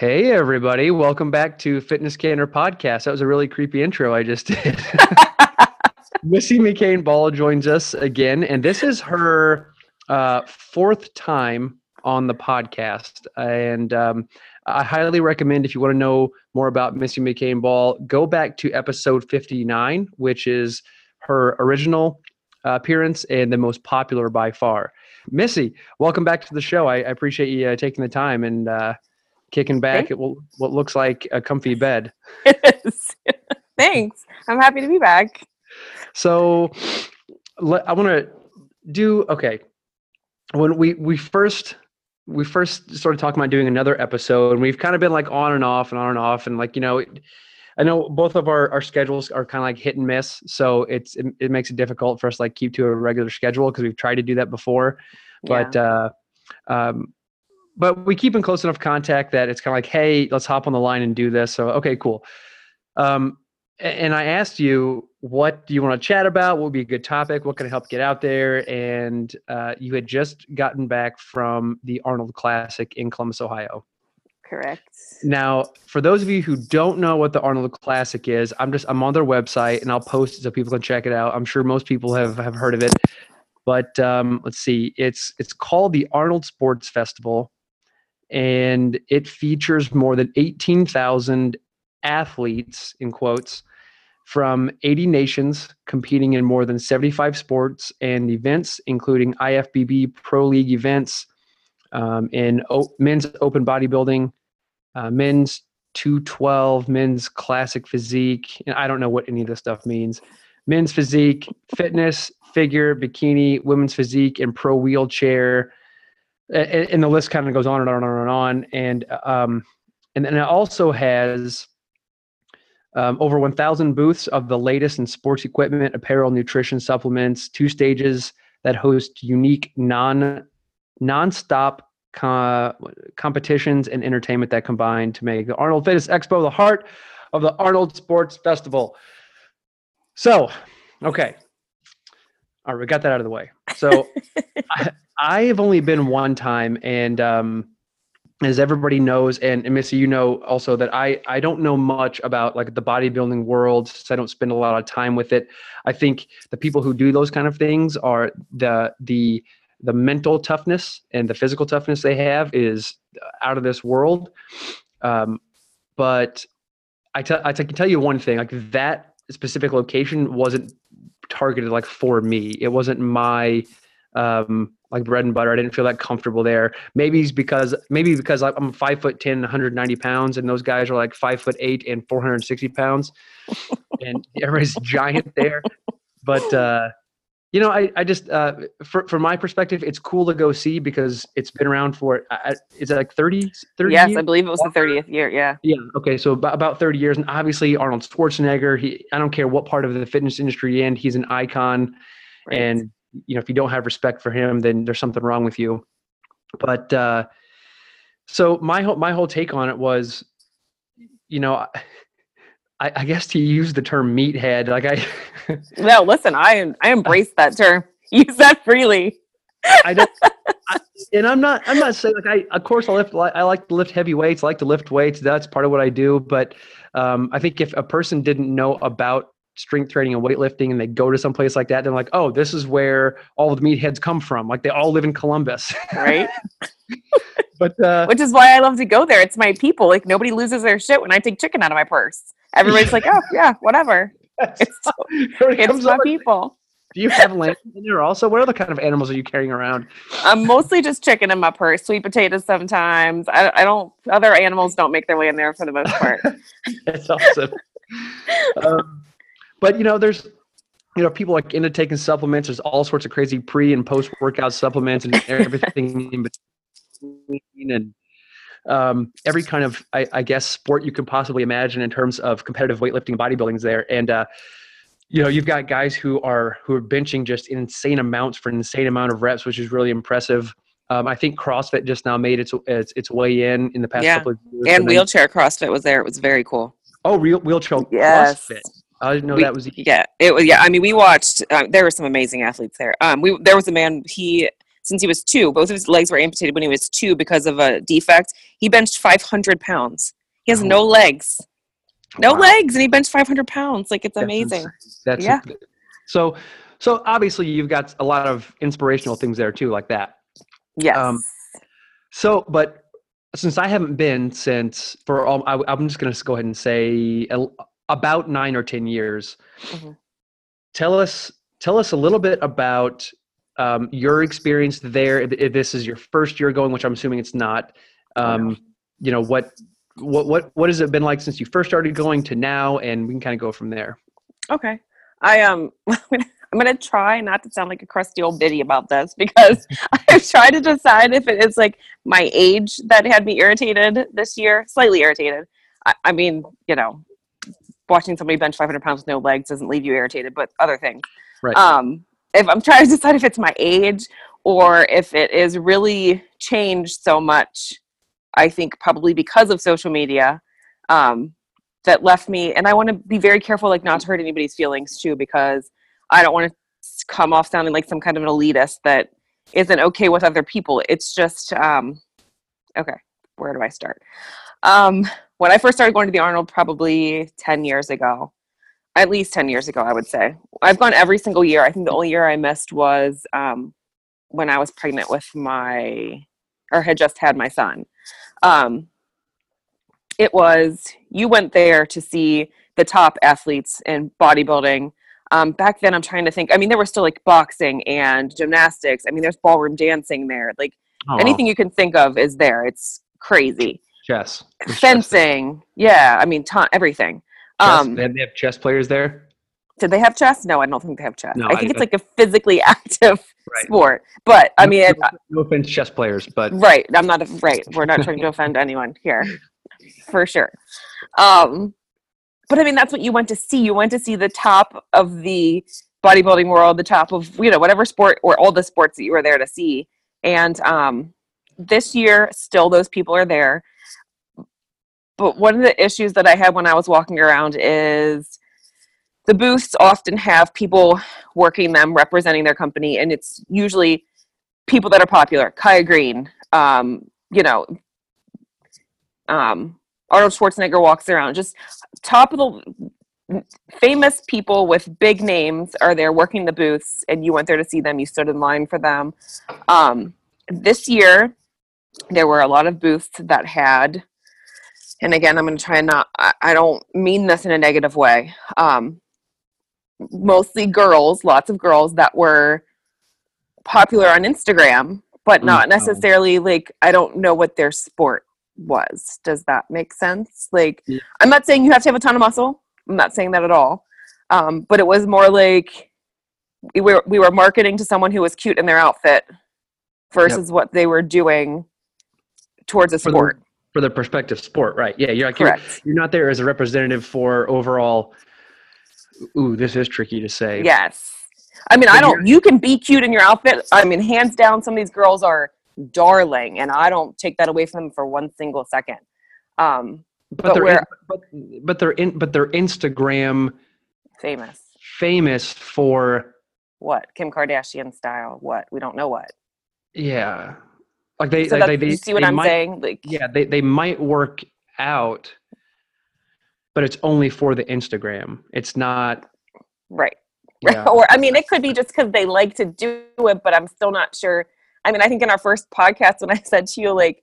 Hey, everybody. Welcome back to Fitness Candor Podcast. That was a really creepy intro I just did. Missy McCain Ball joins us again, and this is her uh, fourth time on the podcast. And um, I highly recommend if you want to know more about Missy McCain Ball, go back to episode 59, which is her original uh, appearance and the most popular by far. Missy, welcome back to the show. I, I appreciate you uh, taking the time and uh, kicking back at what, what looks like a comfy bed. It is. Thanks. I'm happy to be back. So I want to do okay. When we we first we first started talking about doing another episode, and we've kind of been like on and off and on and off, and like you know, I know both of our our schedules are kind of like hit and miss, so it's it, it makes it difficult for us to like keep to a regular schedule because we've tried to do that before, but uh, um, but we keep in close enough contact that it's kind of like, hey, let's hop on the line and do this. So okay, cool. Um, and I asked you, what do you want to chat about? What would be a good topic? What can help get out there? And uh, you had just gotten back from the Arnold Classic in Columbus, Ohio. Correct. Now, for those of you who don't know what the Arnold Classic is, I'm just I'm on their website and I'll post it so people can check it out. I'm sure most people have have heard of it, but um, let's see, it's it's called the Arnold Sports Festival, and it features more than 18,000 athletes in quotes from 80 nations competing in more than 75 sports and events, including IFBB Pro League events um, in o- men's open bodybuilding, uh, men's 212, men's classic physique. And I don't know what any of this stuff means. Men's physique, fitness, figure, bikini, women's physique, and pro wheelchair. And, and the list kind of goes on and on and on and on. And um, and then it also has um, over 1,000 booths of the latest in sports equipment, apparel, nutrition, supplements, two stages that host unique non non-stop co- competitions and entertainment that combine to make the Arnold Fitness Expo the heart of the Arnold Sports Festival. So, okay. All right, we got that out of the way. So, I, I have only been one time, and um, as everybody knows, and, and Missy, you know also that I I don't know much about like the bodybuilding world since I don't spend a lot of time with it. I think the people who do those kind of things are the the the mental toughness and the physical toughness they have is out of this world. Um, but I, can tell you one thing: like that specific location wasn't targeted like for me. It wasn't my um, like bread and butter. I didn't feel that comfortable there. Maybe it's because maybe because I'm five foot 10, 190 pounds, and those guys are like five foot eight and 460 pounds, and everybody's giant there. But uh, you know, I I just uh, for from my perspective, it's cool to go see because it's been around for uh, is it like 30, 30 Yes, years? I believe it was the 30th year. Yeah. Yeah. Okay. So about, about 30 years. And obviously Arnold Schwarzenegger, he, I don't care what part of the fitness industry you're in, he's an icon. Right. And, you know, if you don't have respect for him, then there's something wrong with you. But, uh, so my whole, my whole take on it was, you know, I, I guess to use the term meathead, like I, no, listen, I I embrace that term. Use that freely. I don't, I, and I'm not, I'm not saying like I, of course I lift, I like to lift heavy weights, I like to lift weights. That's part of what I do. But um, I think if a person didn't know about strength training and weightlifting and they go to some place like that, they're like, oh, this is where all the meatheads come from. Like they all live in Columbus. Right. but, uh, Which is why I love to go there. It's my people. Like nobody loses their shit when I take chicken out of my purse. Everybody's like, oh yeah, whatever. It's, it's my people. do you have land in there also? What other kind of animals are you carrying around? I'm mostly just chicken in my purse. Sweet potatoes sometimes. I, I don't. Other animals don't make their way in there for the most part. That's awesome. um, but you know, there's you know, people like into taking supplements. There's all sorts of crazy pre and post workout supplements and everything in between, and um, every kind of, I, I, guess, sport you can possibly imagine in terms of competitive weightlifting, bodybuilding is there. And uh, you know, you've got guys who are who are benching just insane amounts for an insane amount of reps, which is really impressive. Um, I think CrossFit just now made its its, its way in in the past yeah. couple of years. And wheelchair CrossFit was there. It was very cool. Oh, real wheelchair yes. CrossFit. I didn't know we, that was. Yeah, it was. Yeah, I mean, we watched. Uh, there were some amazing athletes there. Um, we there was a man. He since he was two, both of his legs were amputated when he was two because of a defect. He benched 500 pounds. He has oh. no legs, no wow. legs, and he benched 500 pounds. Like it's That's amazing. Insane. That's yeah. A, so, so obviously you've got a lot of inspirational things there too, like that. Yes. Um, so, but since I haven't been since for all, I, am just going to go ahead and say about nine or ten years. Mm-hmm. Tell us, tell us a little bit about um, your experience there. If this is your first year going, which I'm assuming it's not. Um, you know what, what, what, what has it been like since you first started going to now, and we can kind of go from there. Okay, I um. I'm gonna try not to sound like a crusty old biddy about this because I've tried to decide if it is like my age that had me irritated this year, slightly irritated. I, I mean, you know, watching somebody bench 500 pounds with no legs doesn't leave you irritated, but other things. Right. Um, if I'm trying to decide if it's my age or if it is really changed so much, I think probably because of social media, um, that left me. And I want to be very careful, like not to hurt anybody's feelings too, because I don't want to come off sounding like some kind of an elitist that isn't okay with other people. It's just, um, okay, where do I start? Um, when I first started going to the Arnold, probably 10 years ago, at least 10 years ago, I would say. I've gone every single year. I think the only year I missed was um, when I was pregnant with my, or had just had my son. Um, it was, you went there to see the top athletes in bodybuilding um, back then, I'm trying to think. I mean, there were still like boxing and gymnastics. I mean, there's ballroom dancing there. Like oh, anything you can think of is there. It's crazy. Chess, fencing. Yeah, I mean, ton, everything. Chess, um, they have chess players there. Did they have chess? No, I don't think they have chess. No, I think I, it's like a physically active right. sport. But I mean, no, no offense, chess players, but right. I'm not right. We're not trying to offend anyone here, for sure. Um, but I mean, that's what you went to see. You went to see the top of the bodybuilding world, the top of you know whatever sport or all the sports that you were there to see. And um, this year, still those people are there. But one of the issues that I had when I was walking around is the booths often have people working them, representing their company, and it's usually people that are popular. Kai Greene, um, you know, um, Arnold Schwarzenegger walks around. Just top of the famous people with big names are there working the booths, and you went there to see them. You stood in line for them. Um, this year, there were a lot of booths that had, and again, I'm going to try and not, I, don't mean this in a negative way. Um, mostly girls, lots of girls that were popular on Instagram, but not mm, necessarily like, I don't know what their sport was. Does that make sense? Like, yeah. I'm not saying you have to have a ton of muscle. I'm not saying that at all. Um, but it was more like we were we were marketing to someone who was cute in their outfit versus yep. what they were doing towards a for sport. The, for the prospective sport, right? Yeah, you're like you're, you're not there as a representative for overall. Ooh, this is tricky to say. Yes. I mean, I don't. You can be cute in your outfit. I mean, hands down, some of these girls are darling, and I don't take that away from them for one single second. Um, but, but they're in, but, but they're in but they're Instagram famous famous for what Kim Kardashian style. What we don't know what. Yeah, like they so like they, they, you see what I'm might, saying? Like yeah, they they might work out, but it's only for the Instagram. It's not right. Yeah. or I mean, it could be just because they like to do it, but I'm still not sure I mean, I think in our first podcast when I said to you, like,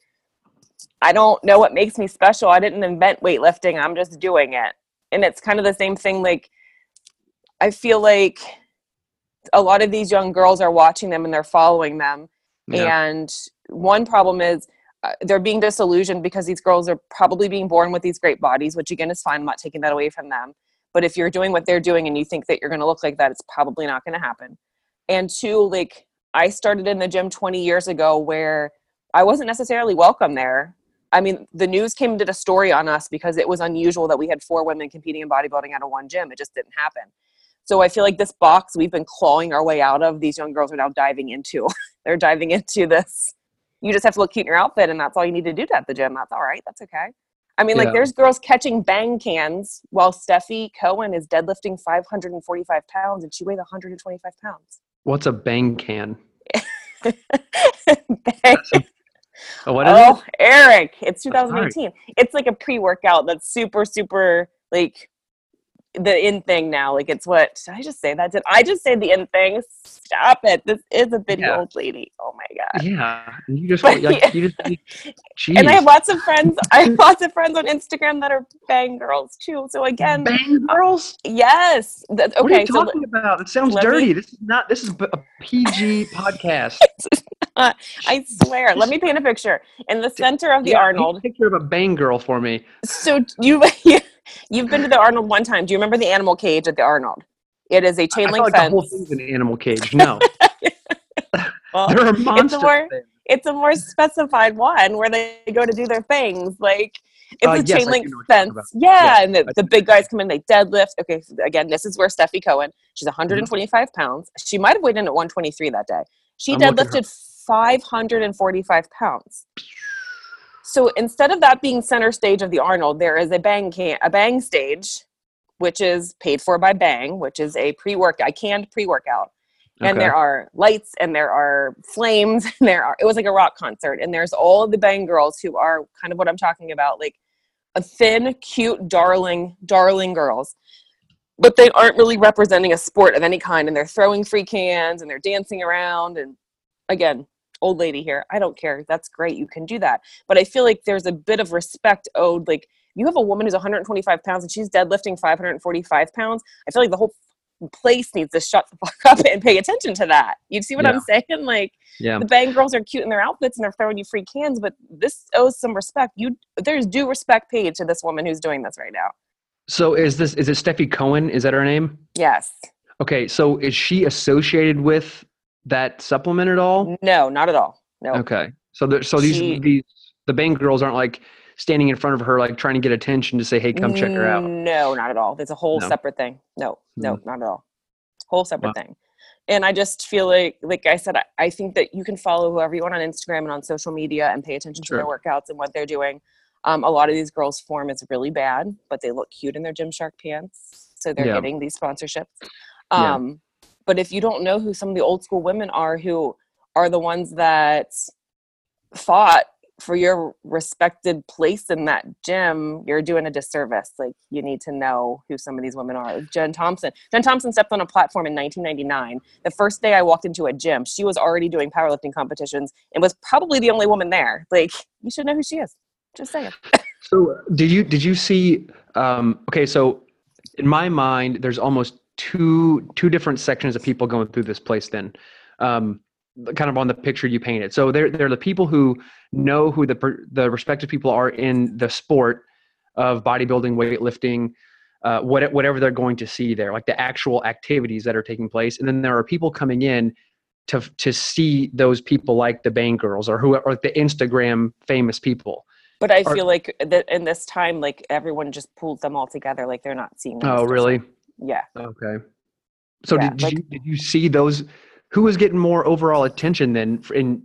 I don't know what makes me special. I didn't invent weightlifting. I'm just doing it. And it's kind of the same thing. Like, I feel like a lot of these young girls are watching them and they're following them. Yeah. And one problem is uh, they're being disillusioned because these girls are probably being born with these great bodies, which again is fine. I'm not taking that away from them. but if you're doing what they're doing and you think that you're going to look like that it's probably not going to happen and two like i started in the gym 20 years ago where i wasn't necessarily welcome there i mean the news came did a story on us because it was unusual that we had four women competing in bodybuilding out of one gym it just didn't happen so i feel like this box we've been clawing our way out of these young girls are now diving into they're diving into this you just have to look cute in your outfit and that's all you need to do to at the gym that's all right that's okay I mean, like, there's girls catching bang cans while Stefi Cohen is deadlifting 545 pounds and she weighs 125 pounds. What's a bang can? Bang. Oh, what is oh, it? Eric, it's Sorry. 2018. It's like a pre workout that's super, super, like, the in thing now. Like, it's what, did I just say that? Did I just say the in thing? Stop it. This is a bitty Yeah. old lady. Oh my God. Yeah, you just But like, yeah. you just. And I have lots of friends. I have lots of friends on Instagram that are bang girls too. So again, bang uh, girls. yes. That, What are you So talking about? It sounds let me- dirty. This is not. This is a PG podcast. I swear. Let me paint a picture. In the center of the Yeah, Arnold. a picture of a bang girl for me. So you you've been to the Arnold one time. Do you remember the animal cage at the Arnold? It is a chain link like the whole thing's an animal cage. No, Well, there are monsters. more- it's a more specified one where they go to do their things. Like it's Uh, a yes, chain link know what you're talking fence. Yeah, Yeah, and the, the big guys come in, they deadlift. Okay, again, this is where Stefi Cohen. She's Mm-hmm. 125 pounds. She might have weighed in at 123 that day. She I'm deadlifted 545 pounds. So instead of that being center stage of the Arnold, there is a bang can a bang stage, which is paid for by Bang, which is a pre-work a canned pre-workout. And there are lights and there are flames and there are it was like a rock concert and there's all of the bang girls who are kind of what i'm talking about like a thin cute darling darling girls. But they aren't really representing a sport of any kind and they're throwing free cans and they're dancing around and again old lady here i don't care that's great you can do that but i feel like there's a bit of respect owed like you have a woman who's 125 pounds and she's deadlifting 545 pounds i feel like the whole place needs to shut the fuck up and pay attention to that. You see what I'm saying? Like Yeah. the bang girls are cute in their outfits and they're throwing you free cans, but this owes some respect. You there's due respect paid to this woman who's doing this right now. So is this is it Stefi Cohen? Is that her name? Yes. Okay. So is she associated with that supplement at all? No, not at all. No. Okay. So there, so these She- these the bang girls aren't like standing in front of her like trying to get attention to say, "Hey, come check her out." No, not at all. It's a whole No? separate thing. No, no, Mm. not at all. Whole separate Wow. thing. And I just feel like, like I said, I, I think that you can follow whoever you want on Instagram and on social media and pay attention to their workouts and what they're doing. Um, a lot of these girls' form is really bad, but they look cute in their Gymshark pants, so they're Yeah. getting these sponsorships. Yeah. But if you don't know who some of the old school women are, who are the ones that fought for your respected place in that gym, you're doing a disservice. Like you need to know who some of these women are. Jen Thompson. Jen Thompson stepped on a platform in 1999. The first day I walked into a gym, she was already doing powerlifting competitions and was probably the only woman there. Like you should know who she is. Just saying. So did you did you see? Um, okay, so in my mind, there's almost two two different sections of people going through this place. Then, um, kind of on the picture you painted. So they're they're the people who know who the the respective people are in the sport of bodybuilding, weightlifting, uh, what, whatever they're going to see there, like the actual activities that are taking place. And then there are people coming in to to see those people like the Bang Girls or who or the Instagram famous people. But I feel like that in this time, like everyone just pulled them all together. Like they're not seeing. Oh, really? Yeah. Okay. So Yeah, did, did like- you did you see those? Who was getting more overall attention then? In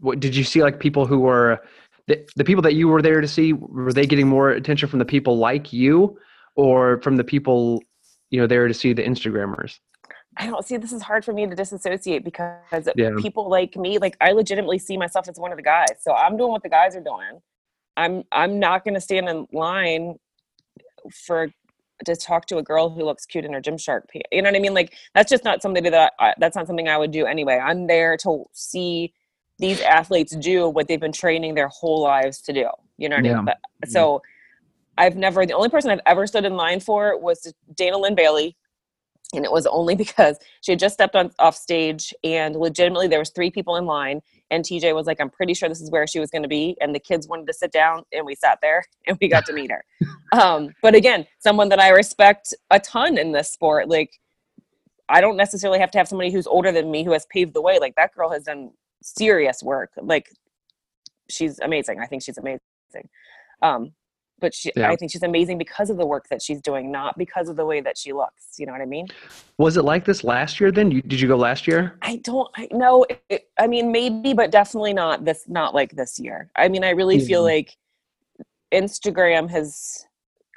what did you see? Like people who were the, the people that you were there to see were they getting more attention from the people like you, or from the people you know there to see the Instagrammers? I don't see this is hard for me to disassociate because Yeah. people like me, like I legitimately see myself as one of the guys. So I'm doing what the guys are doing. I'm I'm not going to stand in line for to talk to a girl who looks cute in her Gymshark pants. You know what I mean? Like that's just not something that I, that's not something I would do anyway. I'm there to see these athletes do what they've been training their whole lives to do. You know what I mean? But, so I've never the only person I've ever stood in line for was Dana Lynn Bailey and it was only because she had just stepped on off stage and legitimately there was three people in line and tj was like i'm pretty sure this is where she was going to be and the kids wanted to sit down and we sat there and we got to meet her. Um, but again someone that i respect a ton in this sport like i don't necessarily have to have somebody who's older than me who has paved the way like that girl has done serious work like she's amazing i think she's amazing. Um, but she, Yeah. I think she's amazing because of the work that she's doing, not because of the way that she looks. You know what I mean? Was it like this last year? Then you, did you go last year? I don't I know. It, I mean, maybe, but definitely not this. Not like this year. I mean, I really feel Mhm. like Instagram has,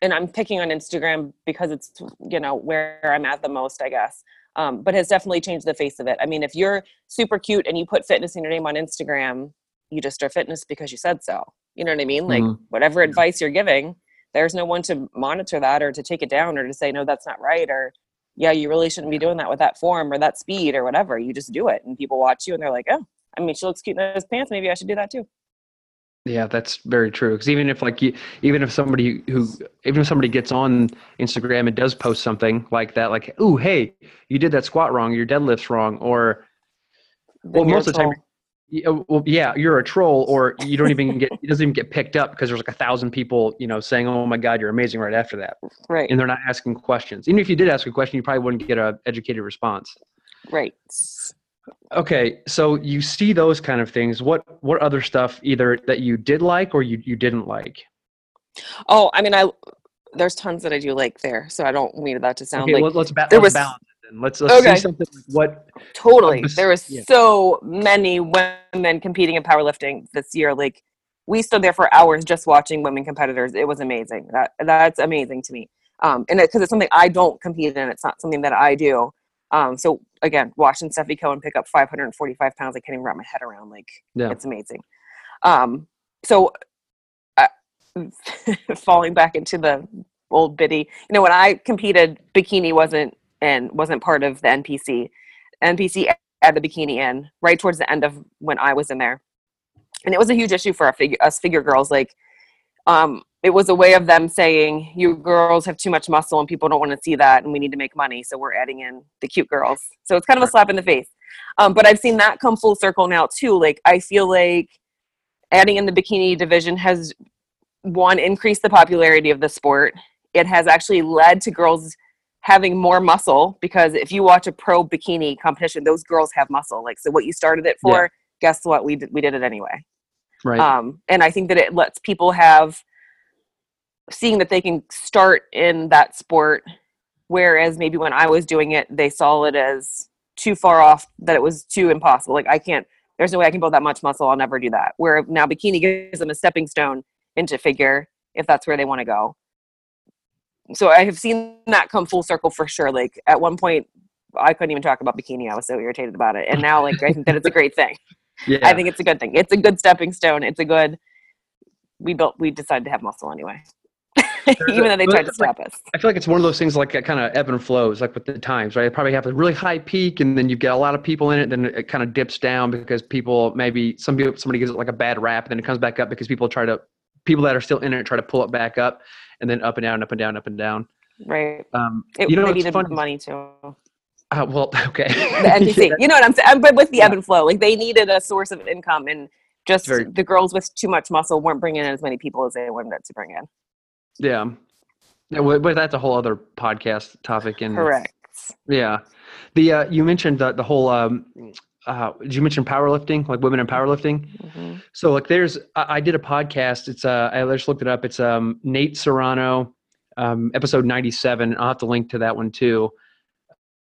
and I'm picking on Instagram because it's you know where I'm at the most, I guess. Um, but has definitely changed the face of it. I mean, if you're super cute and you put fitness in your name on Instagram, you just are fitness because you said so. You know what I mean? Like Mhm. whatever advice you're giving, there's no one to monitor that or to take it down or to say no, that's not right or yeah, you really shouldn't be doing that with that form or that speed or whatever. You just do it, and people watch you and they're like, oh, I mean, she looks cute in those pants. Maybe I should do that too. Yeah, that's very true. Because even if like you, even if somebody who, even if somebody gets on Instagram and does post something like that, like, "Ooh, hey, you did that squat wrong. Your deadlift's wrong," or Well, most of the time- Uh, well, yeah, you're a troll, or you don't even get it doesn't even get picked up because there's like a thousand people, you know, saying, "Oh my God, you're amazing!" right after that, right, and they're not asking questions. Even if you did ask a question, you probably wouldn't get an educated response. right. Okay, so you see those kind of things. What what other stuff either that you did like or you you didn't like? Oh, I mean, I there's tons that I do like there, so I don't mean that to sound Okay, like let, let's, ba- there let's was- balance it. Then. Let's let's Okay. see something like what. totally. There was yeah. so many women competing in powerlifting this year. Like we stood there for hours just watching women competitors. It was amazing. That that's amazing to me. Um, and because it's something I don't compete in, it's not something that I do. Um, so again, watching Stefi Cohen pick up 545 pounds, I can't even wrap my head around. Like Yeah. it's amazing. Um, so uh, falling back into the old biddy, you know, when I competed, bikini wasn't and wasn't part of the NPC. NPC added the bikini in right towards the end of when I was in there, and it was a huge issue for our figure, us figure girls. Like, um, it was a way of them saying, "You girls have too much muscle, and people don't want to see that, and we need to make money, so we're adding in the cute girls." So it's kind of a slap in the face. Um, but I've seen that come full circle now too. Like, I feel like adding in the bikini division has one increased the popularity of the sport. It has actually led to girls having more muscle because if you watch a pro bikini competition, those girls have muscle. Like so, what you started it for, guess what? We did we did it anyway. Right. Um, and I think that it lets people have seeing that they can start in that sport, whereas maybe when I was doing it, they saw it as too far off that it was too impossible. Like I can't. There's no way I can build that much muscle. I'll never do that. Where now bikini gives them a stepping stone into figure if that's where they want to go. So I have seen that come full circle for sure. Like at one point, I couldn't even talk about bikini. I was so irritated about it, and now like I think that it's a great thing. yeah. I think it's a good thing. It's a good stepping stone. It's a good. We built. We decided to have muscle anyway, even though they tried to stop us. I feel like it's one of those things like kind of ebb and flows, like with the times, right? It probably have a really high peak, and then you get a lot of people in it. Then it kind of dips down because people maybe some people somebody gives it like a bad rap, and then it comes back up because people try to people that are still in it try to pull it back up, and then up and down, up and down, up and down. Right. Um, It, you know, they it's funny. money too. Uh, well, okay. The NPC. You know what I'm saying? But with the ebb and flow, like they needed a source of income, and just Very- the girls with too much muscle weren't bringing in as many people as they wanted to bring in. yeah. Yeah, but that's a whole other podcast topic. And Correct. Yeah, the uh, you mentioned the the whole. Um, uh, did you mention powerlifting, like women in powerlifting? hmm So like there's I, I did a podcast. It's uh I just looked it up. It's um Nate Serrano, um, episode ninety seven. I'll have to link to that one too.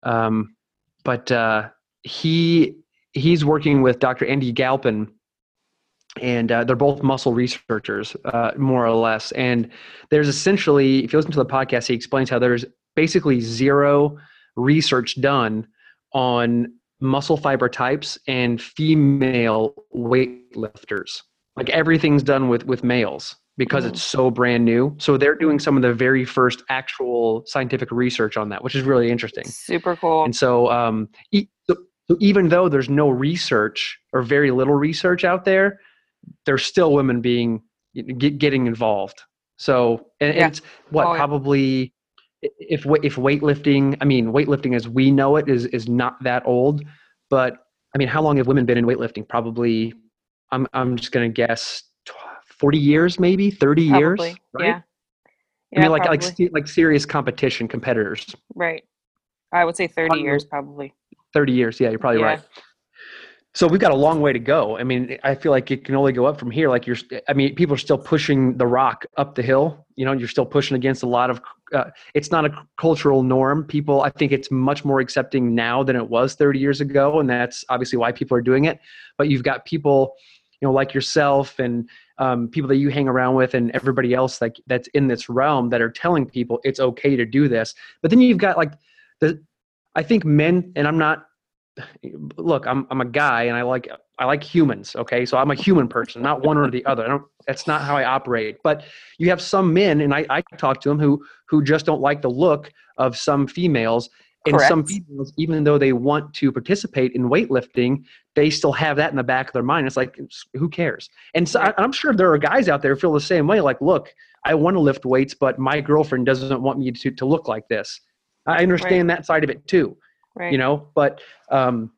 Um, but uh, he he's working with Dr. Andy Galpin, and uh, they're both muscle researchers, uh, more or less. And there's essentially, if you listen to the podcast, he explains how there's basically zero research done on muscle fiber types and female weightlifters. Like everything's done with with males because it's so brand new. So they're doing some of the very first actual scientific research on that, which is really interesting. Super cool. And so, um, e- so, so even though there's no research or very little research out there, there's still women being get, getting involved. So and Yeah. it's what Oh, probably if if weightlifting, I mean, weightlifting as we know it is is not that old, but I mean, how long have women been in weightlifting? Probably, I'm I'm just gonna guess, forty years, maybe thirty years, right? Yeah. I mean, Yeah, like like probably. se- like serious competition competitors. right. I would say 30 Probably- years probably. 30 years. Yeah, you're probably Yeah. right. So we've got a long way to go. I mean, I feel like it can only go up from here. Like you're, I mean, people are still pushing the rock up the hill. You know, you're still pushing against a lot of. Uh, it's not a cultural norm. People, I think it's much more accepting now than it was 30 years ago, and that's obviously why people are doing it. But you've got people, you know, like yourself and um, people that you hang around with, and everybody else like that's in this realm that are telling people it's okay to do this. But then you've got like the, I think men, and I'm not look i'm i'm a guy and i like i like humans okay? So i'm a human person not one or the other. I don't that's not how i operate. But you have some men and i i talk to them who who just don't like the look of some females. And some Correct. females even though they want to participate in weightlifting they still have that in the back of their mind. It's like who cares? And so I, i'm sure there are guys out there who feel the same way like look i want to lift weights but my girlfriend doesn't want me to to look like this. I understand that side of it too Right. you know but um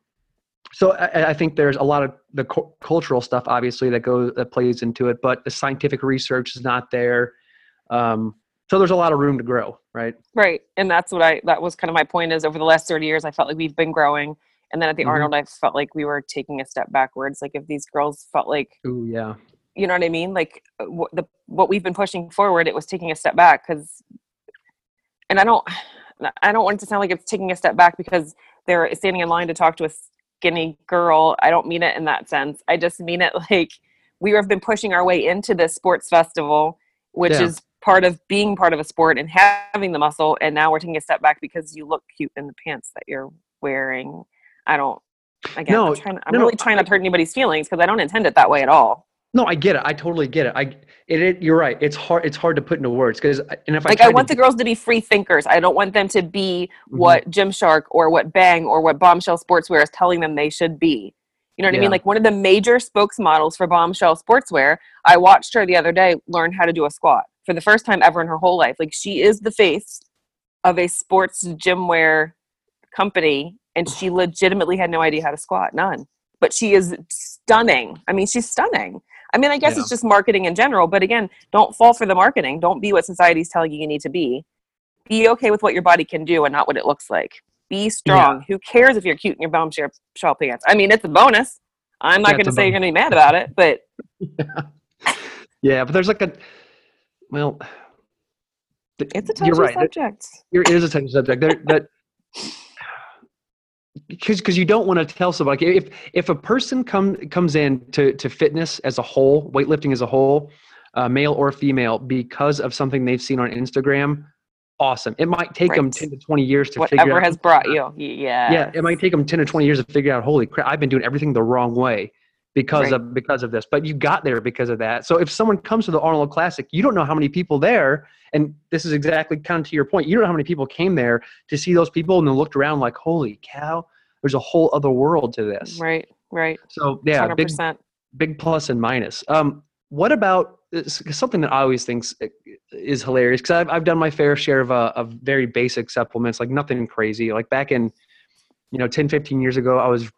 so I, I think there's a lot of the cu- cultural stuff obviously that goes that plays into it but the scientific research is not there um so there's a lot of room to grow right Right. And that's what I that was kind of my point is over the last 30 years I felt like we've been growing and then at the Mhm. Arnold I felt like we were taking a step backwards like if these girls felt like oh yeah you know what I mean like uh, what the what we've been pushing forward it was taking a step back cuz and I don't I don't want it to sound like it's taking a step back because they're standing in line to talk to a skinny girl. I don't mean it in that sense. I just mean it like we have been pushing our way into this sports festival, which Yeah. is part of being part of a sport and having the muscle. And now we're taking a step back because you look cute in the pants that you're wearing. I don't. Again, No, I'm, trying, I'm no, really trying not to hurt anybody's feelings because I don't intend it that way at all. No i get it i totally get it i it, it you're right it's hard it's hard to put into words because and if I Like i want to, the girls to be free thinkers. I don't want them to be Mhm. what Gymshark or what Bang or what Bombshell Sportswear is telling them they should be. You know what I mean? Like one of the major spokesmodels for Bombshell Sportswear, I watched her the other day learn how to do a squat for the first time ever in her whole life. Like she is the face of a sports gym wear company and she legitimately had no idea how to squat, none. But she is stunning. I mean, she's stunning. I mean, I guess Yeah. it's just marketing in general, but again, don't fall for the marketing. Don't be what society's telling you you need to be. Be okay with what your body can do and not what it looks like. Be strong. Who cares if you're cute in your bombshell shell pants? I mean, it's a bonus. I'm not Yeah, going to say you're going to be mad about it, but yeah but there's like a well it's a touchy you're right subject. It is a touchy subject. There, that because because you don't want to tell somebody like, if if a person come comes in to to fitness as a whole, weightlifting as a whole, uh, male or female, because of something they've seen on Instagram, awesome. It might take them ten to twenty years to figure out. Whatever has brought you. Yeah. yeah, it might take them ten to twenty years to figure out. Holy crap! I've been doing everything the wrong way because Right. of because of this. But you got there because of that. So if someone comes to the Arnold Classic, you don't know how many people there. And this is exactly kind of to your point. You don't know how many people came there to see those people and then looked around like, holy cow, there's a whole other world to this. Right. Right. So yeah, Hundred big percent. big plus and minus. Um, what about something that I always think is hilarious because I've I've done my fair share of uh, of very basic supplements, like nothing crazy. Like back in, you know, 10, 15 years ago, I was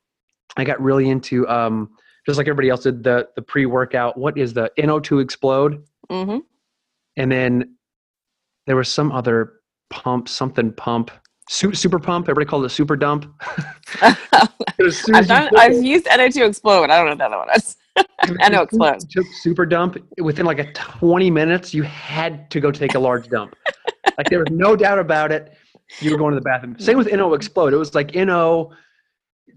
I got really into um, just like everybody else did the the pre workout. What is the NO2 Explode? Mm-hmm. And then there was some other pump, something pump. Su- super pump. Everybody called it a super dump. I've done. I've used NO2 explode. I don't know what the other one is. I know As soon as explode. Took super dump within like a 20 minutes. You had to go take a large dump. like there was no doubt about it. You were going to the bathroom. Same with NO explode. It was like NO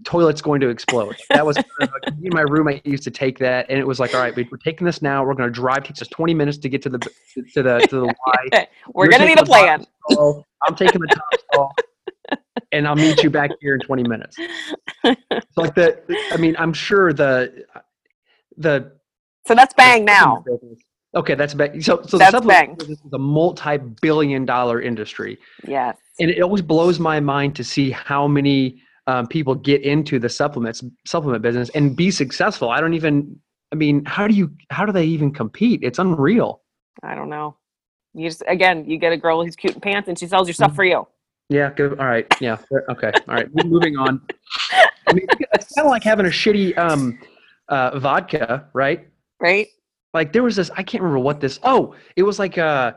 toilet's going to explode. That was kind of like, me and my roommate used to take that, and it was like, all right, we're taking this now. We're going to drive. It takes us 20 minutes to get to the to the to the Y. We're You're gonna need a plan. I'm taking the top stall, and I'll meet you back here in 20 minutes. So like the, I mean, I'm sure the the So that's bang now. Okay, that's bang. So, so That's the bang. business is a multi-billion-dollar industry, Yes. and it always blows my mind to see how many um, people get into the supplements supplement business and be successful. I don't even. I mean, how do you? How do they even compete? It's unreal. I don't know. You just again, you get a girl who's cute in pants, and she sells your stuff Mm-hmm. for you. Yeah. Good. All right. Yeah. Okay. All right. Moving on. I mean, it's kind of like having a shitty um, uh, vodka, right? Right? Like there was this. I can't remember what this. Oh, it was like uh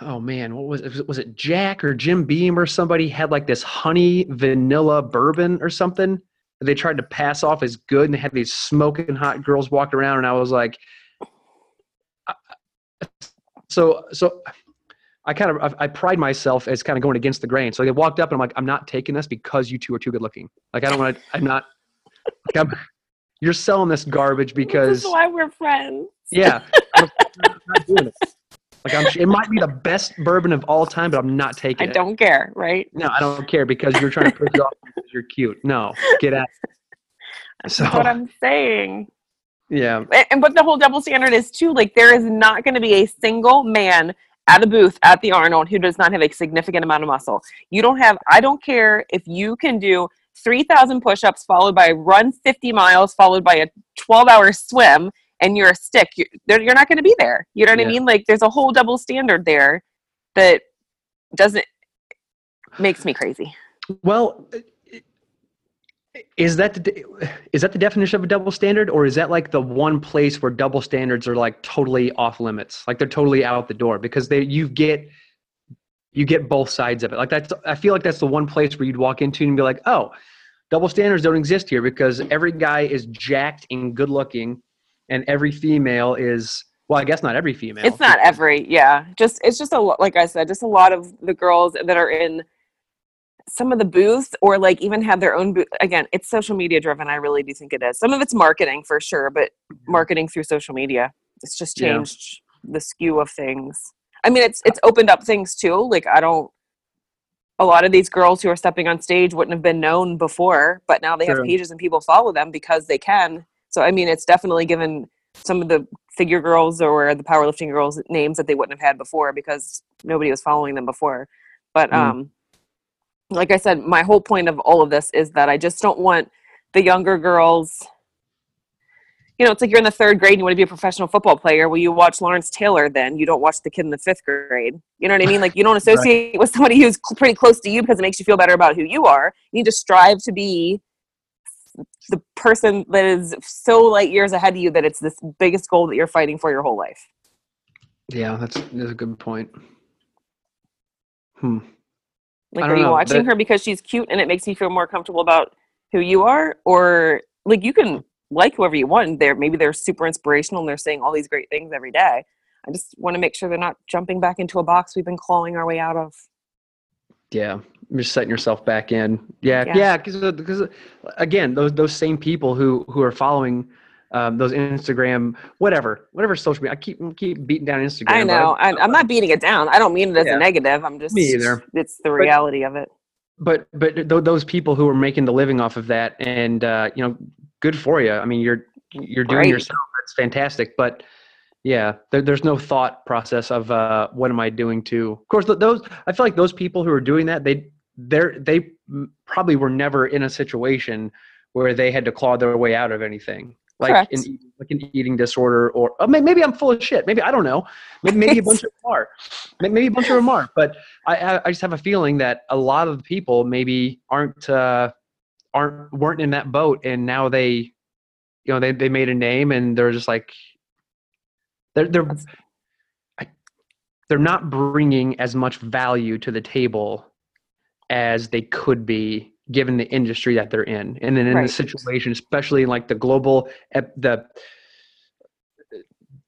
Oh man, what was it? Was it Jack or Jim Beam or somebody had like this honey vanilla bourbon or something? that They tried to pass off as good, and they had these smoking hot girls walk around, and I was like, so so. I kind of I, I pride myself as kind of going against the grain. So they walked up and I'm like, I'm not taking this because you two are too good looking. Like I don't want to. I'm not. Like I'm, you're selling this garbage This because is why we're friends. yeah, I'm not doing it. Like I'm, it might be the best bourbon of all time, but I'm not I taking it. I don't care, right? No, I don't care because you're trying to push it off because you're cute. No, get out. That's So what I'm saying. Yeah, And, and but the whole double standard is too like there is not going to be a single man at a booth at the Arnold who does not have a significant amount of muscle. You don't have. I don't care if you can do three thousand push-ups followed by run fifty miles followed by a twelve-hour swim, and you're a stick. You're, you're not going to be there. You know what I mean? Like there's a whole double standard there that doesn't makes me crazy. Well, is that the, is that the definition of a double standard, or is that like the one place where double standards are like totally off limits, like they're totally out the door because they you get you get both sides of it. Like that's I feel like that's the one place where you'd walk into and be like, oh, double standards don't exist here because every guy is jacked and good looking, and every female is well, I guess not every female. It's not every, yeah. Just it's just a lo- like I said, just a lot of the girls that are in some of the booths or like even have their own booth. Again, it's social media driven. I really do think it is. Some of it's marketing for sure, but marketing through social media. It's just Yeah. changed the skew of things. I mean, it's it's opened up things too. Like I don't. A lot of these girls who are stepping on stage wouldn't have been known before, but now they have pages and people follow them because they can. So I mean, it's definitely given some of the figure girls or the powerlifting girls names that they wouldn't have had before because nobody was following them before. But Mm. um like I said, my whole point of all of this is that I just don't want the younger girls you know, it's like you're in the third grade and you want to be a professional football player. Well, you watch Lawrence Taylor then. You don't watch the kid in the fifth grade. You know what I mean? Like, you don't associate with somebody who's cl- pretty close to you because it makes you feel better about who you are. You need to strive to be the person that is so light years ahead of you that it's this biggest goal that you're fighting for your whole life. Yeah, that's, that's a good point. Hmm. Like, are you know, watching that- her because she's cute and it makes you feel more comfortable about who you are? Or, like, you can like whoever you want. They're, maybe they're super inspirational and they're saying all these great things every day. I just want to make sure they're not jumping back into a box we've been clawing our way out of. Yeah, you're just setting yourself back in. Yeah, Yeah. yeah, because because uh, uh, again, those those same people who who are following um, those Instagram, whatever, whatever social media. I keep keep beating down Instagram. I know. I, I'm not beating it down. I don't mean it as Yeah. a negative. I'm just, Me either. it's the reality of it. But but th- those people who are making the living off of that, and uh, you know, good for you. I mean, you're you're doing yourself. That's fantastic. But yeah, there, there's no thought process of uh, what am I doing to. Of course, th- those I feel like those people who are doing that, they they're they probably were never in a situation where they had to claw their way out of anything. Like Correct. an, like an eating disorder, or oh, maybe I'm full of shit. Maybe I don't know. Maybe, maybe a bunch of them are. Maybe a bunch of them are. But I, I I just have a feeling that a lot of the people maybe aren't uh, aren't weren't in that boat, and now they, you know, they they made a name, and they're just like, they're they're they're not bringing as much value to the table as they could be given the industry that they're in and then in Right. the situation especially in like the global ep- the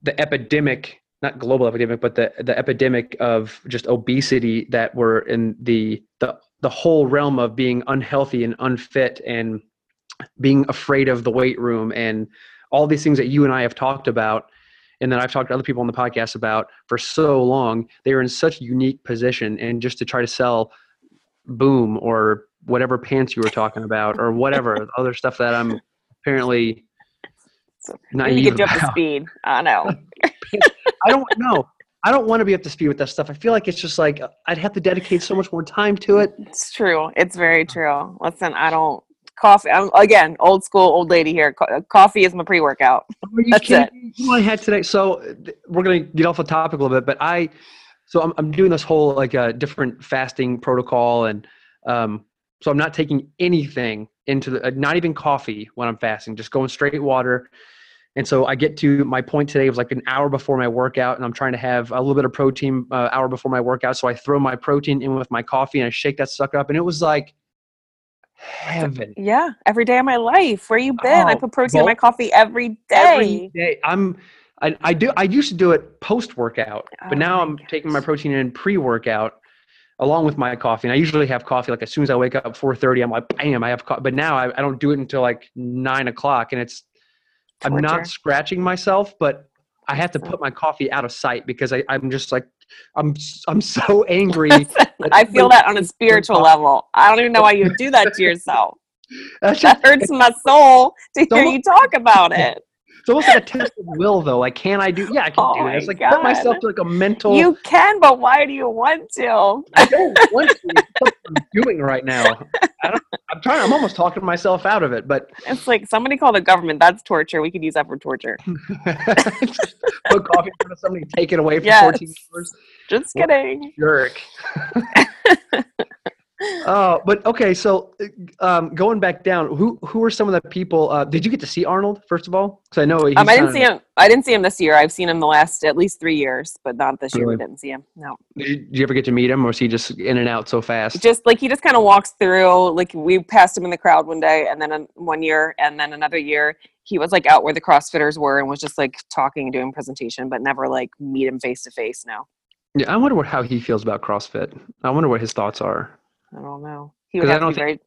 the epidemic not global epidemic but the the epidemic of just obesity that we're in the the the whole realm of being unhealthy and unfit and being afraid of the weight room and all these things that you and I have talked about and that I've talked to other people on the podcast about for so long they are in such a unique position and just to try to sell boom or whatever pants you were talking about or whatever other stuff that I'm apparently So, We need to naive get you up to speed. I know. I don't know. I don't want to be up to speed with that stuff. I feel like it's just like I'd have to dedicate so much more time to it. It's true. It's very true. Listen, I don't coffee. I'm again old school, old lady here. Co- coffee is my pre workout. That's kidding? You what I had today? So th- we're gonna get off the topic a little bit, but I, so I'm I'm doing this whole like uh, different fasting protocol, and um, so I'm not taking anything into the, uh, not even coffee when I'm fasting, just going straight water. And so I get to my point today was like an hour before my workout, and I'm trying to have a little bit of protein uh, hour before my workout. So I throw my protein in with my coffee and I shake that sucker up, and it was like heaven. Yeah, every day of my life. Where you been? I Oh, put protein in my coffee every day. every day. I'm I, I do I used to do it post workout, but Oh now I'm taking my protein in pre workout along with my coffee. And I usually have coffee like as soon as I wake up 4:30. I'm like, bam, I have coffee. But now I, I don't do it until like nine o'clock, and it's I'm not scratching myself, but I have to put my coffee out of sight because I, I'm just like I'm I'm so angry. I feel that on a spiritual level. I don't even know why you do that to yourself. That's just, That hurts my soul to hear you talk about it. It's almost like a test of will, though. Like, can I do? Yeah, I can Oh do it. It's like put myself to like a mental. You can, but why do you want to? I don't want to. I'm doing right now. I don't, I'm trying. I'm almost talking myself out of it, but It's like somebody call the government. That's torture. We could use that for torture. put coffee in front of somebody, take it away for Yes. 14 hours. Just kidding. Jerk. Oh, but okay. So, um, going back down, who who are some of the people? Uh, did you get to see Arnold first of all? Because I know he's Um, I didn't see him. I didn't see him this year. I've seen him the last at least three years, but not this year. We didn't see him. No, Did you, did you ever get to meet him, or was he just in and out so fast? just like he just kind of walks through. Like we passed him in the crowd one day, and then one year, and then another year, he was like out where the CrossFitters were and was just like talking and doing presentation, but never like meet him face to face. No, yeah, I wonder what, how he feels about CrossFit. I wonder what his thoughts are. I don't know. He 'Cause would have to don't be very.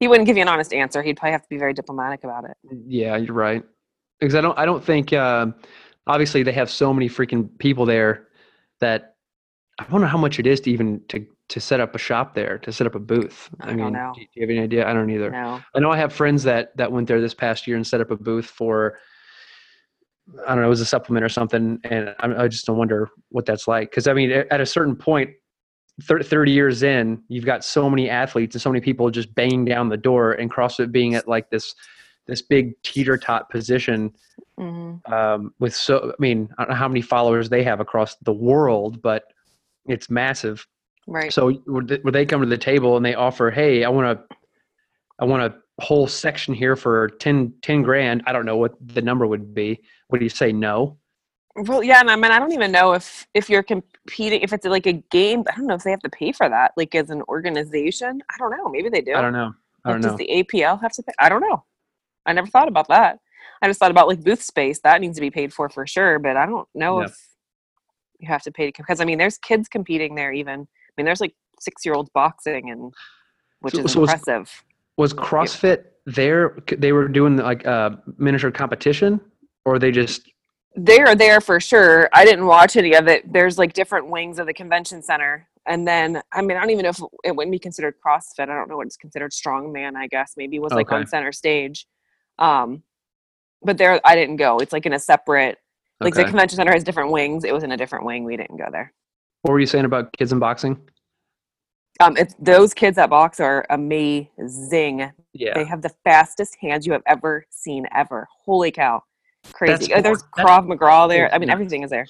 He wouldn't give you an honest answer. He'd probably have to be very diplomatic about it. Yeah, you're right. Because I don't, I don't think. Uh, obviously, they have so many freaking people there that I wonder how much it is to even to to set up a shop there, to set up a booth. I don't mean, know. do you have any idea? I don't either. No, I know I have friends that that went there this past year and set up a booth for. I don't know, it was a supplement or something, and I, I just don't wonder what that's like. Because I mean, at a certain point, thir- thirty years in, you've got so many athletes and so many people just banging down the door, and CrossFit being at like this this big teeter tot position hmm um, with so. I mean, I don't know how many followers they have across the world, but it's massive. right. So would they, would they come to the table and they offer, hey, I want to, I want a whole section here for 10, 10 grand. I don't know what the number would be. Would you say no? Well, yeah, and I mean, I don't even know if if you're competing, if it's like a game. I don't know if they have to pay for that, like as an organization. I don't know. Maybe they do. I don't know. I don't does know. the APL have to pay? I don't know. I never thought about that. I just thought about like booth space. That needs to be paid for for sure, but I don't know if you have to pay to because I mean, there's kids competing there. Even I mean, there's like six year olds boxing, and which So- is so impressive. Was CrossFit there? They were doing like a miniature competition, or they just they are there for sure. I didn't watch any of it. There's like different wings of the convention center. And then, I mean, I don't even know if it wouldn't be considered CrossFit. I don't know what's considered strongman, I guess. Maybe was like on center stage. Um, but there, I didn't go. It's like in a separate, like the convention center has different wings. It was in a different wing. We didn't go there. What were you saying about kids in boxing? Um, it's those kids that box are amazing. Yeah, They have the fastest hands you have ever seen ever. Holy cow. Crazy. Uh, There's. Krav Maga there. I mean, everything is there.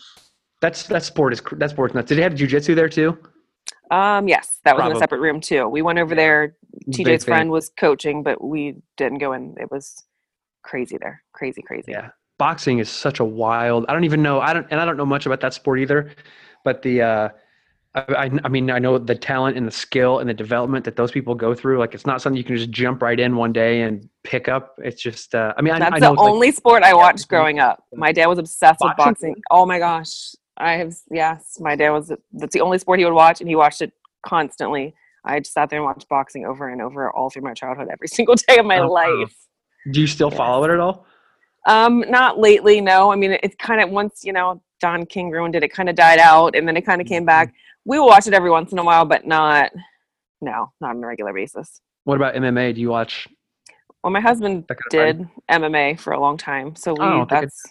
that's that sport is that sport's nuts. Did they have jujitsu there too? Um, yes, that was in a separate room too. We went over there. Big TJ's fan. friend was coaching, but we didn't go in. It was crazy there. Crazy, crazy. Yeah, boxing is such a wild. I don't even know. I don't, and I don't know much about that sport either. But the, uh, I, I, I mean, I know the talent and the skill and the development that those people go through. Like, it's not something you can just jump right in one day and pick up. It's just, uh, I mean, that's I know the it's like- only sport I watched growing up. My dad was obsessed with Boxing? boxing. Oh my gosh. I have yes, my dad was that's the only sport he would watch and he watched it constantly. I just sat there and watched boxing over and over all through my childhood every single day of my Oh, life. do you still Yes. follow it at all? Um, not lately, no. I mean, it's it kind of once you know Don King ruined it, it kind of died out, and then it kind of came Mhm. back. We will watch it every once in a while, but not, no, not on a regular basis. What about MMA? Do you watch? Well, my husband did MMA for a long time, so we Oh, that's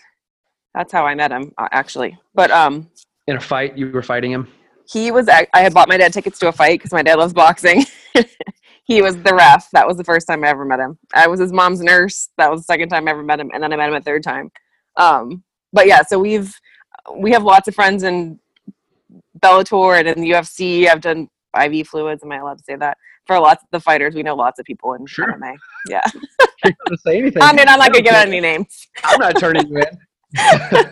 that's how I met him actually. But um, In a fight, you were fighting him. he was I I had bought my dad tickets to a fight because my dad loves boxing. he was the ref. That was the first time I ever met him. I was his mom's nurse. That was the second time I ever met him, and then I met him a third time. Um, but yeah, so we've we have lots of friends in Bellator and in the UFC. I've done IV fluids. Am I allowed to say that? For lots of the fighters, we know lots of people in Sure. MMA. Yeah, Can't say anything. I mean, I'm not gonna give out any names. I'm not turning you in.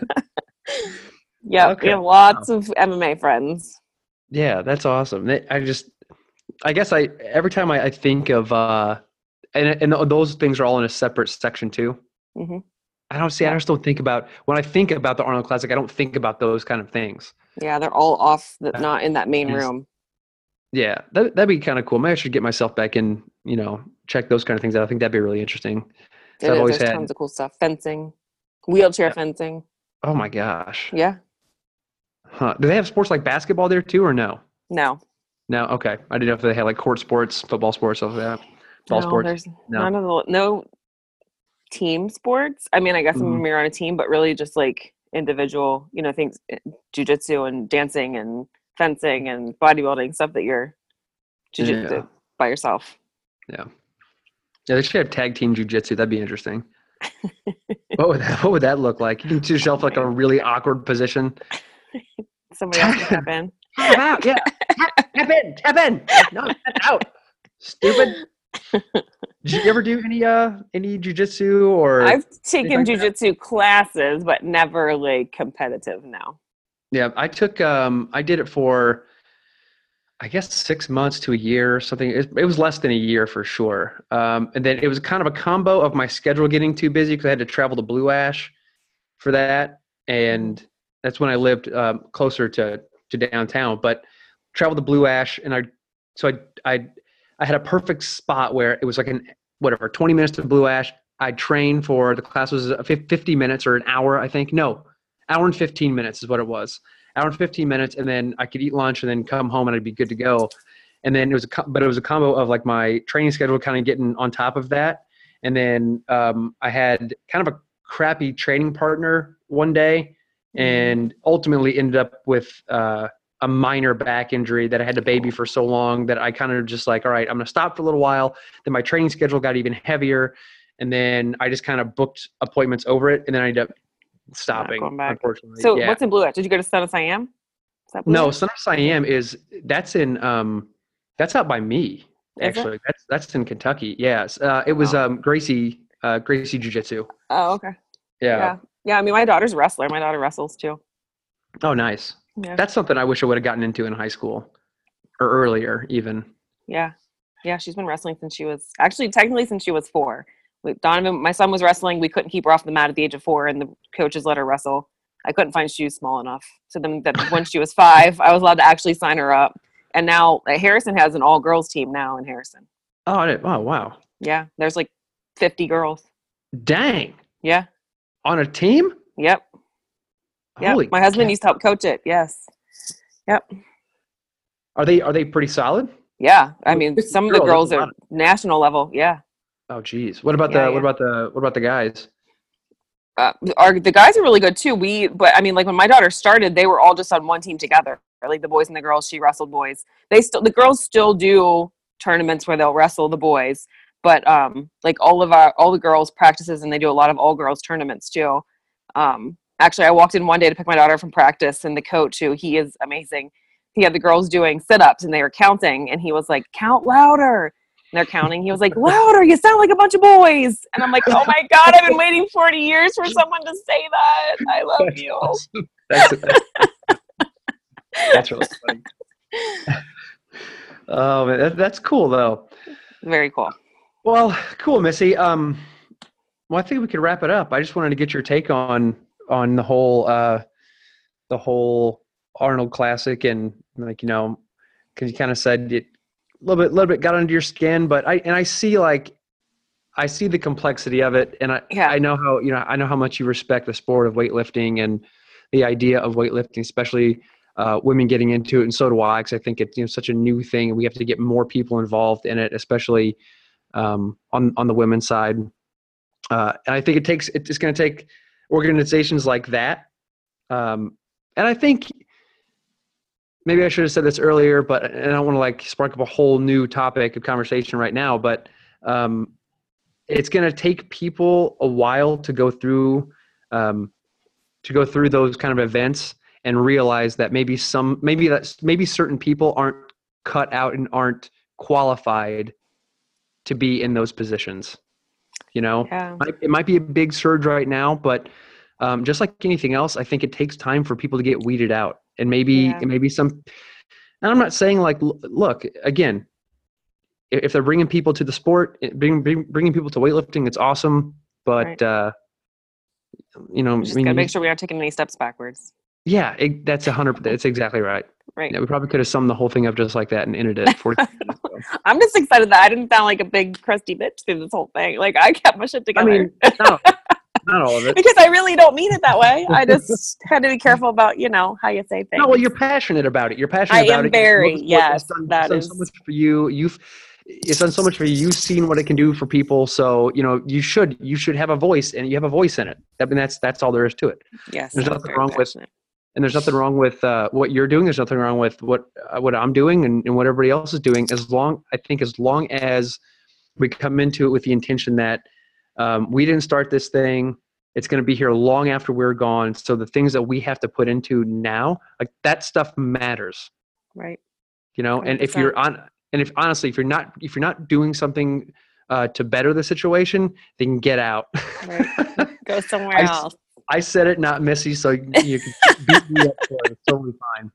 Yeah, Okay. we have lots of MMA friends. Yeah, that's awesome. I just, I guess I every time I, I think of, uh, and and those things are all in a separate section too. hmm I don't see. I just don't think about when I think about the Arnold Classic. I don't think about those kind of things. Yeah, they're all off, the, not in that main room. Yeah, that that'd be kind of cool. Maybe I should get myself back in. You know, check those kind of things out. I think that'd be really interesting. It So I've is. always There's had- tons of cool stuff. Fencing, wheelchair Yeah. fencing. Oh my gosh. Yeah. Huh. Do they have sports like basketball there too, or no? No. No. Okay. I didn't know if they had like court sports, football sports, stuff like that. Ball no, sports. There's No. none of the no team sports. I mean, I guess Mhm. when you're on a team, but really just like individual, you know, things, eh, jujitsu and dancing and fencing and bodybuilding stuff that you're jujitsu Yeah. by yourself. Yeah, Yeah, they should have tag team jujitsu. That'd be interesting. what would that What would that look like? You can put yourself like a really awkward position. Somebody else can step in. Tap out, yeah. Tap, tap in, tap in. No, tap out. Stupid. Did you ever do any uh any jujitsu or? I've taken like jujitsu classes, but never like competitive now. Yeah, I took um I did it for I guess 6 months to a year or something. It, it was less than a year for sure. Um and then it was kind of a combo of my schedule getting too busy cuz I had to travel to Blue Ash for that and that's when I lived um closer to to downtown, but traveled to Blue Ash and I so I I I had a perfect spot where it was like an whatever 20 minutes to Blue Ash. I trained for the class was uh, 50 minutes or an hour, I think. No, hour and 15 minutes is what it was. Hour and 15 minutes, and then I could eat lunch and then come home and I'd be good to go. And then it was a, but it was a combo of like my training schedule kind of getting on top of that. And then um, I had kind of a crappy training partner one day and ultimately ended up with uh, a minor back injury that I had to baby for so long that I kind of just like, all right, I'm going to stop for a little while. Then my training schedule got even heavier. And then I just kind of booked appointments over it. And then I ended up stopping, unfortunately. So yeah. what's in Blue Ash? Did you go to Son of Siam? Is that Blue No, Ash? Son of Siam is that's in um that's out by me it? actually. That's that's in Kentucky. Yes, uh, it was Oh. um Gracie uh, Gracie Jiu Jitsu. Oh, okay. Yeah. Yeah. Yeah. I mean, my daughter's a wrestler. My daughter wrestles too. Oh, nice. Yeah. That's something I wish I would have gotten into in high school or earlier even. Yeah. Yeah. She's been wrestling since she was actually technically since she was four. We, Donovan, my son was wrestling. We couldn't keep her off the mat at the age of four, and the coaches let her wrestle. I couldn't find shoes small enough. So then, that when she was five, I was allowed to actually sign her up. And now uh, Harrison has an all girls team now in Harrison. Oh, oh wow. Yeah, there's like 50 girls. Dang. Yeah. On a team? Yep. Holy my husband used to help coach it. Yes. Yep. Are they are they pretty solid? Yeah. I mean, 50 some of the girls, are national level. Yeah. Oh geez. What about Yeah, the yeah. what about the what about the guys? uh, our the guys are really good too. We, but I mean, like when my daughter started, they were all just on one team together. Like the boys and the girls, she wrestled boys. They still, the girls still do tournaments where they'll wrestle the boys, but um, like all of our all the girls practices and they do a lot of all girls tournaments too. Um, actually, I walked in one day to pick my daughter from practice, and the coach, who he is amazing, he had the girls doing sit ups and they were counting, and he was like, "Count louder." And they're counting. He was like, "Louder! You sound like a bunch of boys." And I'm like, "Oh my god! I've been waiting 40 years for someone to say that. I love That's you." awesome. That's, that's really funny. Oh man, that, that's cool though. Very cool. Well, cool, Missy. Um, well, I think we could wrap it up. I just wanted to get your take on on the whole uh, the whole Arnold Classic and like you know, because you kind of said it a little bit, little bit got under your skin, but I and I see like I see the complexity of it, and I Yeah. I know how you know I know how much you respect the sport of weightlifting and the idea of weightlifting, especially uh, women getting into it, and so do I, because I think it's you know such a new thing, and we have to get more people involved in it, especially um, on on the women's side. Uh, and I think it takes it's going to take organizations like that, um, and I think maybe I should have said this earlier, but and I don't want to like spark up a whole new topic of conversation right now, but um, it's going to take people a while to go through um, to go through those kind of events and realize that maybe some maybe that's maybe certain people aren't cut out and aren't qualified to be in those positions. You know, Yeah. it might be a big surge right now, but um, just like anything else, I think it takes time for people to get weeded out, and maybe Yeah. maybe some. And I'm not saying like, look again, if they're bringing people to the sport, i- bring, bring, bringing people to weightlifting, it's awesome. But Right. uh, you know, We I just mean, gotta make sure we aren't taking any steps backwards. yeah, it, that's a hundred. That's exactly right. Right. Yeah, we probably could have summed the whole thing up just like that and ended it. 40 ago. I'm just excited that I didn't sound like a big crusty bitch through this whole thing. Like I kept my shit I together. mean, no, not all of it. because I really don't mean it that way. I just had to be careful about, you know, how you say things. No, well, you're passionate about it. You're passionate I about am it. Very, the yes, It's done, that it's done is- so much for you. You've it's done so much for you. You've seen what it can do for people. So you know you should you should have a voice, and you have a voice in it. I mean that's that's all there is to it. yes, there's nothing wrong with- passionate. And there's nothing wrong with uh, what you're doing. There's nothing wrong with what uh, what I'm doing and, and what everybody else is doing. As long I think as long as we come into it with the intention that um, we didn't start this thing. It's going to be here long after we're gone. So the things that we have to put into now, like that stuff matters. Right. you know and if you're on and if honestly if you're not if you're not doing something uh, to better the situation then get out Right. Go somewhere I else. I said it not missy so you can beat me up for it it's totally fine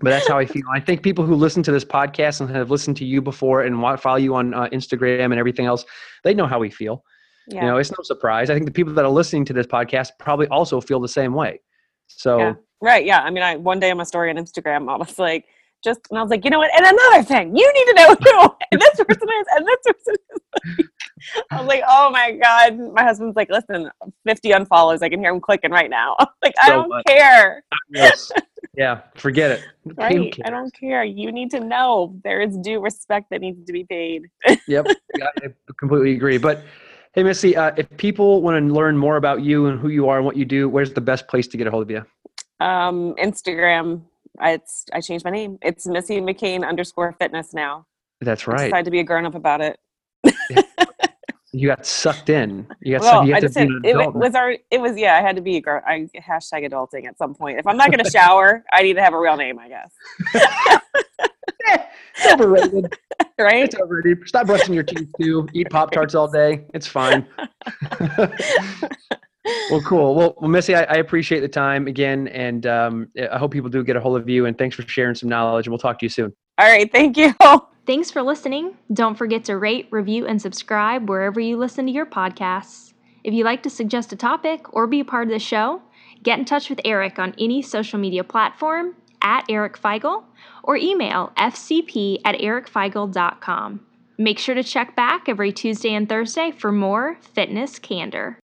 but that's how i feel i think people who listen to this podcast and have listened to you before and follow you on uh, instagram and everything else they know how we feel Yeah. you know it's no surprise i think the people that are listening to this podcast probably also feel the same way so Yeah. Right. Yeah. I mean, I one day on my story on Instagram, I was like, just, and I was like, you know what? And another thing, you need to know who, and this person is, and this person is. I was like, oh my god. My husband's like, listen, 50 unfollows. I can hear him clicking right now. I'm like, I don't much. care. yes. yeah forget it Right. I don't care. You need to know there is due respect that needs to be paid. yep, yeah, I completely agree. But hey, Missy, uh, if people want to learn more about you and who you are and what you do, where's the best place to get a hold of you? Um, Instagram. I, it's I changed my name. It's Missy McCain underscore fitness now. That's right. I decided to be a grown up about it. You got sucked in. You got Well, sucked. You I just it, was our. It was yeah. I had to be a girl. I hashtag adulting at some point. If I'm not going to shower, I need to have a real name. I guess. it's overrated. Right. It's overrated. Stop brushing your teeth too. Eat Pop Tarts all day. It's fine. Well, cool. Well, well Missy, I, I appreciate the time again, and um, I hope people do get a hold of you. And thanks for sharing some knowledge. And we'll talk to you soon. All right. Thank you. Thanks for listening. Don't forget to rate, review, and subscribe wherever you listen to your podcasts. If you'd like to suggest a topic or be a part of the show, get in touch with Eric on any social media platform at Eric Feigl or email fcp at ericfeigl.com. Make sure to check back every Tuesday and Thursday for more fitness candor.